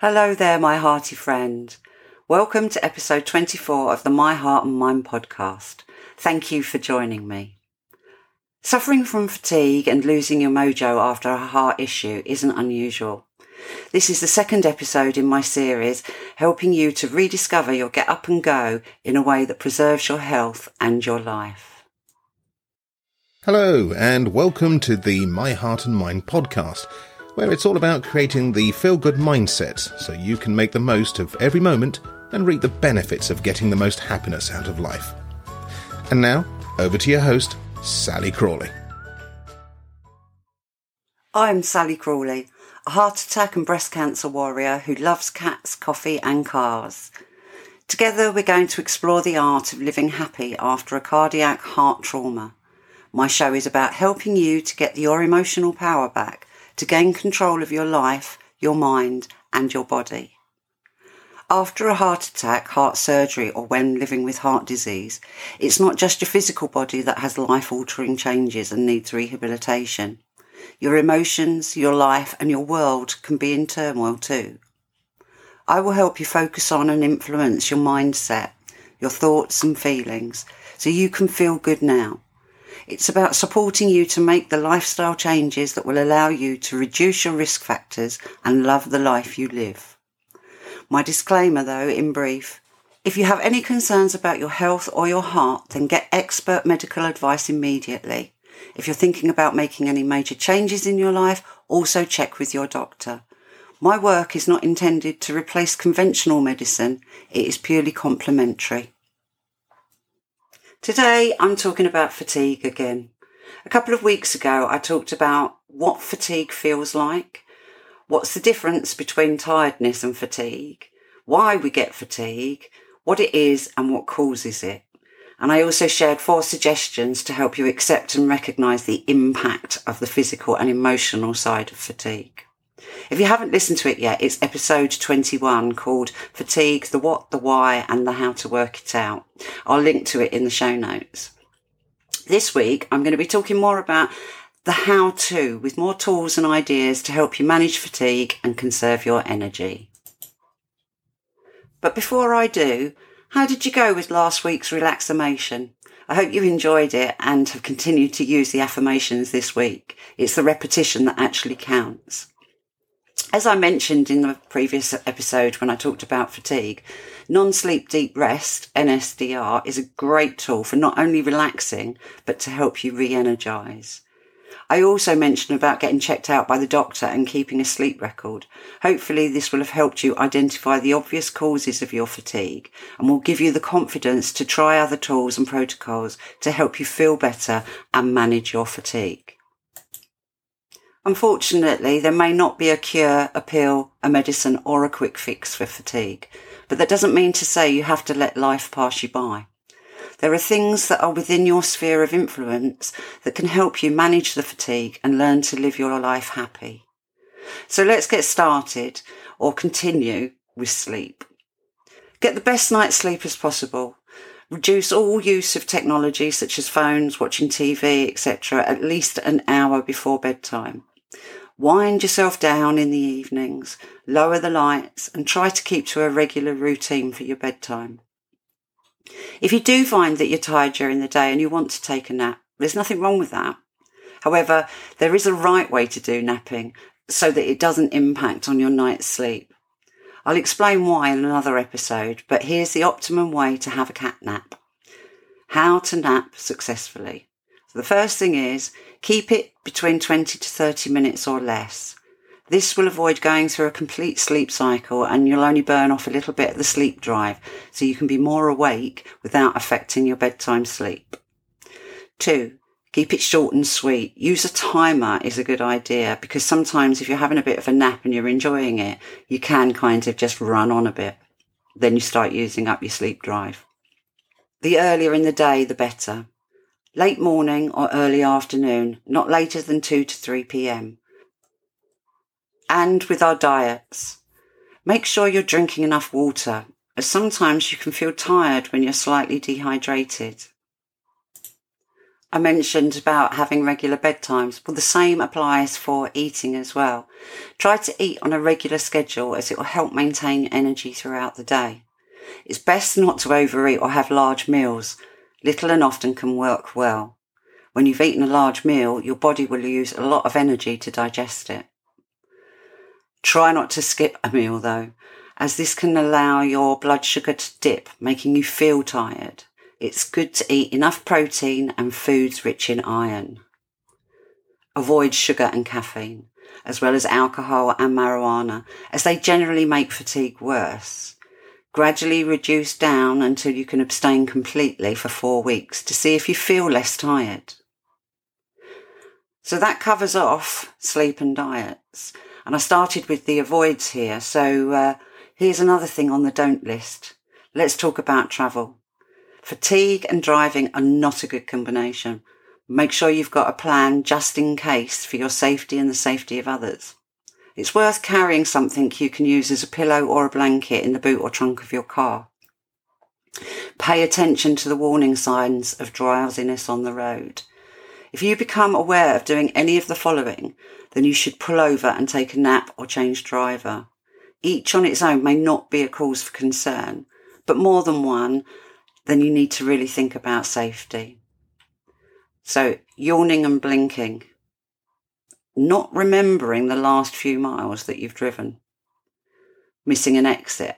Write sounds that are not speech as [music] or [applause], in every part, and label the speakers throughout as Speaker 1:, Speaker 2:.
Speaker 1: Hello there, my hearty friend. Welcome to episode 24 of the My Heart and Mind podcast. Thank you for joining me. Suffering from fatigue and losing your mojo after a heart issue isn't unusual. This is the second episode in my series helping you to rediscover your get up and go in a way that preserves your health and your life.
Speaker 2: Hello, and welcome to the My Heart and Mind podcast where it's all about creating the feel good mindset so you can make the most of every moment and reap the benefits of getting the most happiness out of life. And now, over to your host, Sally Crawley.
Speaker 1: I'm Sally Crawley, a heart attack and breast cancer warrior who loves cats, coffee, and cars. Together, we're going to explore the art of living happy after a cardiac heart trauma. My show is about helping you to get your emotional power back to gain control of your life, your mind, and your body. After a heart attack, heart surgery, or when living with heart disease, it's not just your physical body that has life altering changes and needs rehabilitation. Your emotions, your life, and your world can be in turmoil too. I will help you focus on and influence your mindset, your thoughts and feelings, so you can feel good now it's about supporting you to make the lifestyle changes that will allow you to reduce your risk factors and love the life you live. My disclaimer though, in brief, if you have any concerns about your health or your heart, then get expert medical advice immediately. If you're thinking about making any major changes in your life, also check with your doctor. My work is not intended to replace conventional medicine, it is purely complementary. Today I'm talking about fatigue again. A couple of weeks ago I talked about what fatigue feels like, what's the difference between tiredness and fatigue, why we get fatigue, what it is and what causes it. And I also shared four suggestions to help you accept and recognise the impact of the physical and emotional side of fatigue. If you haven't listened to it yet, it's episode 21 called Fatigue, the What, the Why, and the How to Work It Out. I'll link to it in the show notes. This week, I'm going to be talking more about the how to with more tools and ideas to help you manage fatigue and conserve your energy. But before I do, how did you go with last week's relaxation? I hope you enjoyed it and have continued to use the affirmations this week. It's the repetition that actually counts. As I mentioned in the previous episode when I talked about fatigue, non sleep deep rest, NSDR, is a great tool for not only relaxing, but to help you re energize. I also mentioned about getting checked out by the doctor and keeping a sleep record. Hopefully, this will have helped you identify the obvious causes of your fatigue and will give you the confidence to try other tools and protocols to help you feel better and manage your fatigue. Unfortunately, there may not be a cure, a pill, a medicine, or a quick fix for fatigue, but that doesn't mean to say you have to let life pass you by. There are things that are within your sphere of influence that can help you manage the fatigue and learn to live your life happy. So let's get started or continue with sleep. Get the best night's sleep as possible. Reduce all use of technology such as phones, watching TV, etc. at least an hour before bedtime. Wind yourself down in the evenings, lower the lights, and try to keep to a regular routine for your bedtime. If you do find that you're tired during the day and you want to take a nap, there's nothing wrong with that. However, there is a right way to do napping so that it doesn't impact on your night's sleep. I'll explain why in another episode, but here's the optimum way to have a cat nap. How to nap successfully. The first thing is keep it between 20 to 30 minutes or less. This will avoid going through a complete sleep cycle and you'll only burn off a little bit of the sleep drive so you can be more awake without affecting your bedtime sleep. Two, keep it short and sweet. Use a timer is a good idea because sometimes if you're having a bit of a nap and you're enjoying it, you can kind of just run on a bit. Then you start using up your sleep drive. The earlier in the day, the better late morning or early afternoon, not later than 2 to 3 pm. And with our diets, make sure you're drinking enough water, as sometimes you can feel tired when you're slightly dehydrated. I mentioned about having regular bedtimes. Well, the same applies for eating as well. Try to eat on a regular schedule as it will help maintain energy throughout the day. It's best not to overeat or have large meals. Little and often can work well. When you've eaten a large meal, your body will use a lot of energy to digest it. Try not to skip a meal though, as this can allow your blood sugar to dip, making you feel tired it's good to eat enough protein and foods rich in iron. Avoid sugar and caffeine, as well as alcohol and marijuana, as they generally make fatigue worse. Gradually reduce down until you can abstain completely for four weeks to see if you feel less tired. So that covers off sleep and diets. And I started with the avoids here. So uh, here's another thing on the don't list. Let's talk about travel. Fatigue and driving are not a good combination. Make sure you've got a plan just in case for your safety and the safety of others. It's worth carrying something you can use as a pillow or a blanket in the boot or trunk of your car. Pay attention to the warning signs of drowsiness on the road. If you become aware of doing any of the following, then you should pull over and take a nap or change driver. Each on its own may not be a cause for concern, but more than one then you need to really think about safety. So yawning and blinking, not remembering the last few miles that you've driven, missing an exit,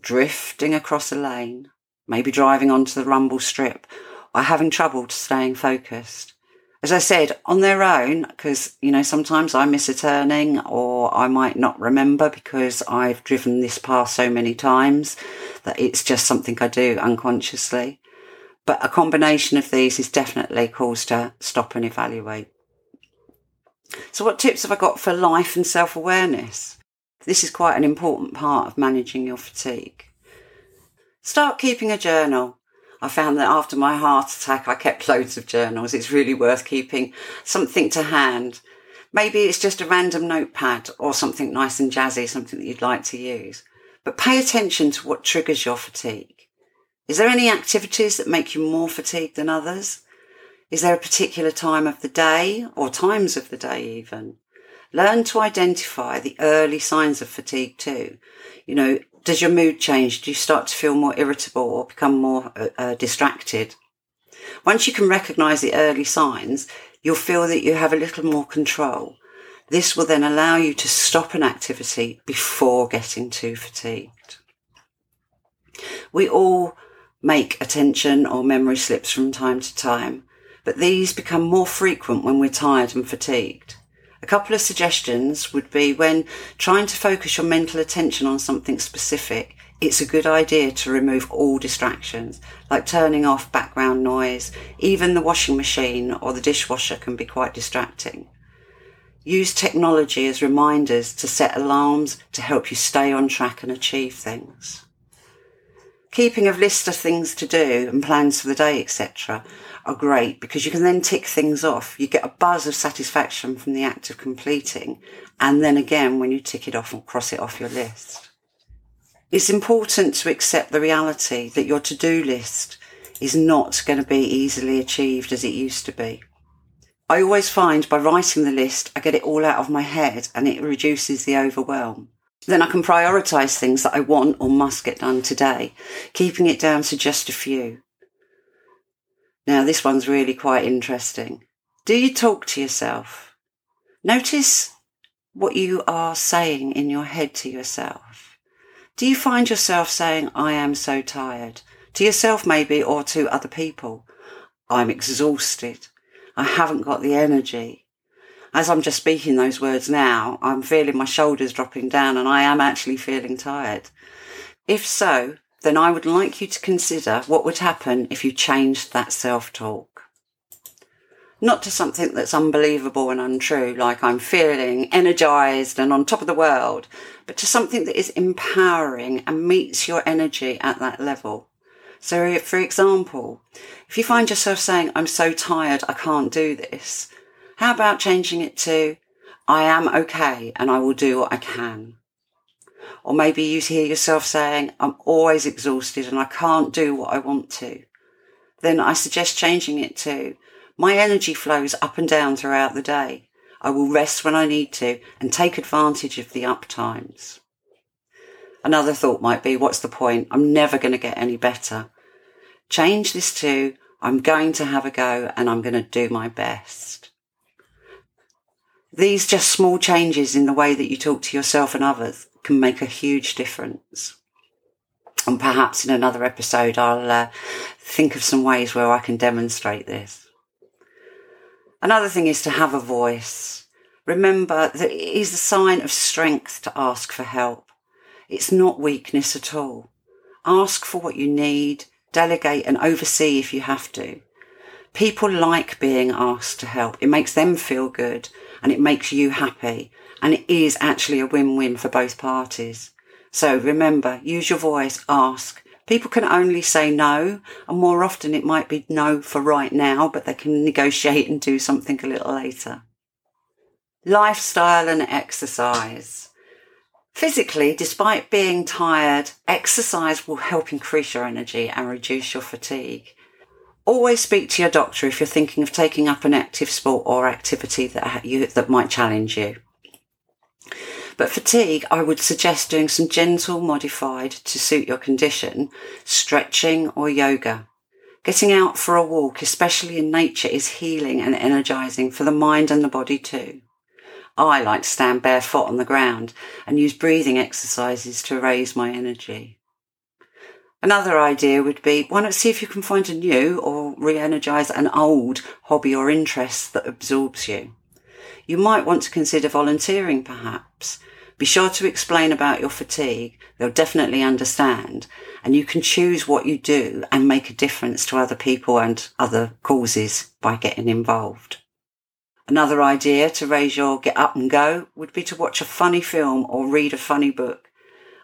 Speaker 1: drifting across a lane, maybe driving onto the rumble strip, or having trouble staying focused. As I said, on their own, because, you know, sometimes I miss a turning or I might not remember because I've driven this path so many times that it's just something I do unconsciously. But a combination of these is definitely cause to stop and evaluate. So what tips have I got for life and self-awareness? This is quite an important part of managing your fatigue. Start keeping a journal. I found that after my heart attack, I kept [laughs] loads of journals. It's really worth keeping something to hand. Maybe it's just a random notepad or something nice and jazzy, something that you'd like to use. But pay attention to what triggers your fatigue. Is there any activities that make you more fatigued than others? Is there a particular time of the day or times of the day even? Learn to identify the early signs of fatigue too. You know, does your mood change? Do you start to feel more irritable or become more uh, uh, distracted? Once you can recognize the early signs, you'll feel that you have a little more control. This will then allow you to stop an activity before getting too fatigued. We all make attention or memory slips from time to time, but these become more frequent when we're tired and fatigued. A couple of suggestions would be when trying to focus your mental attention on something specific, it's a good idea to remove all distractions, like turning off background noise. Even the washing machine or the dishwasher can be quite distracting. Use technology as reminders to set alarms to help you stay on track and achieve things. Keeping a list of things to do and plans for the day, etc., are great because you can then tick things off. You get a buzz of satisfaction from the act of completing. And then again, when you tick it off and cross it off your list. It's important to accept the reality that your to-do list is not going to be easily achieved as it used to be. I always find by writing the list, I get it all out of my head and it reduces the overwhelm. Then I can prioritize things that I want or must get done today, keeping it down to just a few. Now, this one's really quite interesting. Do you talk to yourself? Notice what you are saying in your head to yourself. Do you find yourself saying, I am so tired? To yourself, maybe, or to other people. I'm exhausted. I haven't got the energy. As I'm just speaking those words now, I'm feeling my shoulders dropping down and I am actually feeling tired. If so, then I would like you to consider what would happen if you changed that self-talk. Not to something that's unbelievable and untrue, like I'm feeling energized and on top of the world, but to something that is empowering and meets your energy at that level. So, for example, if you find yourself saying, I'm so tired, I can't do this, how about changing it to, I am okay and I will do what I can? Or maybe you hear yourself saying, I'm always exhausted and I can't do what I want to. Then I suggest changing it to, My energy flows up and down throughout the day. I will rest when I need to and take advantage of the up times. Another thought might be, what's the point? I'm never going to get any better. Change this to, I'm going to have a go and I'm going to do my best. These just small changes in the way that you talk to yourself and others can make a huge difference. And perhaps in another episode, I'll uh, think of some ways where I can demonstrate this. Another thing is to have a voice. Remember that it is a sign of strength to ask for help. It's not weakness at all. Ask for what you need, delegate and oversee if you have to. People like being asked to help. It makes them feel good and it makes you happy. And it is actually a win-win for both parties. So remember, use your voice, ask. People can only say no, and more often it might be no for right now, but they can negotiate and do something a little later. Lifestyle and exercise. Physically, despite being tired, exercise will help increase your energy and reduce your fatigue. Always speak to your doctor if you're thinking of taking up an active sport or activity that you, that might challenge you. But fatigue, I would suggest doing some gentle modified to suit your condition, stretching or yoga. Getting out for a walk, especially in nature, is healing and energizing for the mind and the body too. I like to stand barefoot on the ground and use breathing exercises to raise my energy. Another idea would be why not see if you can find a new or re energize an old hobby or interest that absorbs you. You might want to consider volunteering perhaps. Be sure to explain about your fatigue. They'll definitely understand. And you can choose what you do and make a difference to other people and other causes by getting involved. Another idea to raise your get up and go would be to watch a funny film or read a funny book.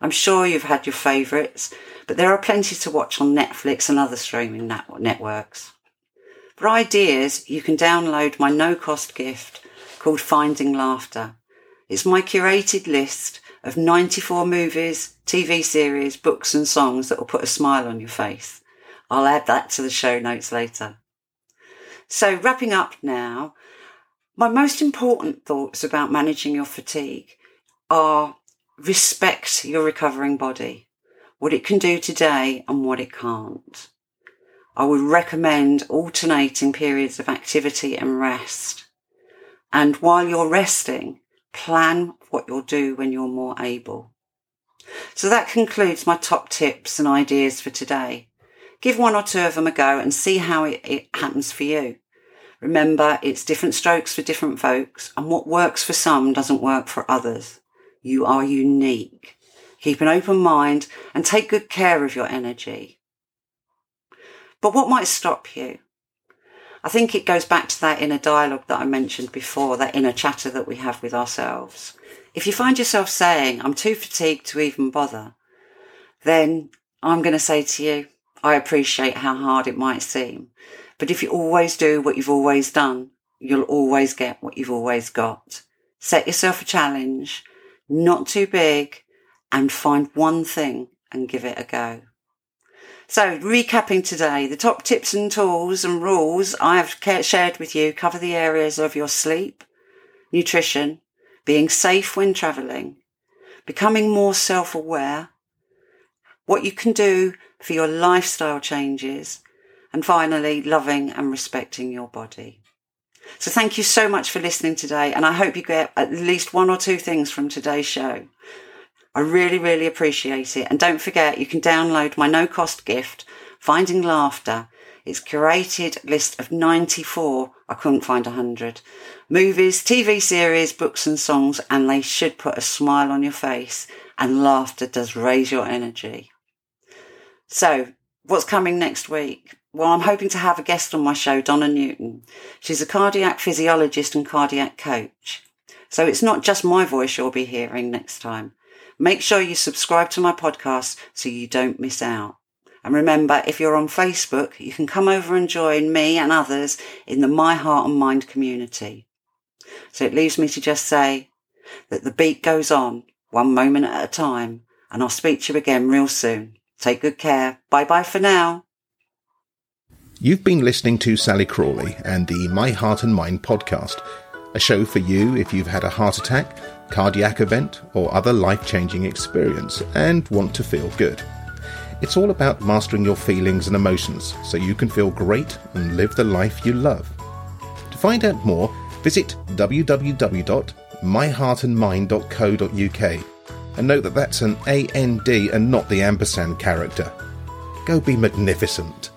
Speaker 1: I'm sure you've had your favourites, but there are plenty to watch on Netflix and other streaming networks. For ideas, you can download my no cost gift called Finding Laughter. It's my curated list of 94 movies, TV series, books and songs that will put a smile on your face. I'll add that to the show notes later. So wrapping up now, my most important thoughts about managing your fatigue are respect your recovering body, what it can do today and what it can't. I would recommend alternating periods of activity and rest. And while you're resting, plan what you'll do when you're more able. So that concludes my top tips and ideas for today. Give one or two of them a go and see how it, it happens for you. Remember, it's different strokes for different folks, and what works for some doesn't work for others. You are unique. Keep an open mind and take good care of your energy. But what might stop you? I think it goes back to that inner dialogue that I mentioned before, that inner chatter that we have with ourselves. If you find yourself saying, I'm too fatigued to even bother, then I'm going to say to you, I appreciate how hard it might seem. But if you always do what you've always done, you'll always get what you've always got. Set yourself a challenge, not too big, and find one thing and give it a go. So, recapping today, the top tips and tools and rules I have shared with you cover the areas of your sleep, nutrition, being safe when traveling, becoming more self aware, what you can do for your lifestyle changes, and finally, loving and respecting your body. So thank you so much for listening today. And I hope you get at least one or two things from today's show. I really, really appreciate it. And don't forget, you can download my no cost gift, Finding Laughter. It's curated list of 94. I couldn't find 100 movies, TV series, books and songs, and they should put a smile on your face. And laughter does raise your energy. So what's coming next week? Well, I'm hoping to have a guest on my show, Donna Newton. She's a cardiac physiologist and cardiac coach. So it's not just my voice you'll be hearing next time. Make sure you subscribe to my podcast so you don't miss out. And remember, if you're on Facebook, you can come over and join me and others in the My Heart and Mind community. So it leaves me to just say that the beat goes on one moment at a time and I'll speak to you again real soon. Take good care. Bye bye for now.
Speaker 2: You've been listening to Sally Crawley and the My Heart and Mind podcast, a show for you if you've had a heart attack, cardiac event, or other life changing experience and want to feel good. It's all about mastering your feelings and emotions so you can feel great and live the life you love. To find out more, visit www.myheartandmind.co.uk and note that that's an AND and not the ampersand character. Go be magnificent.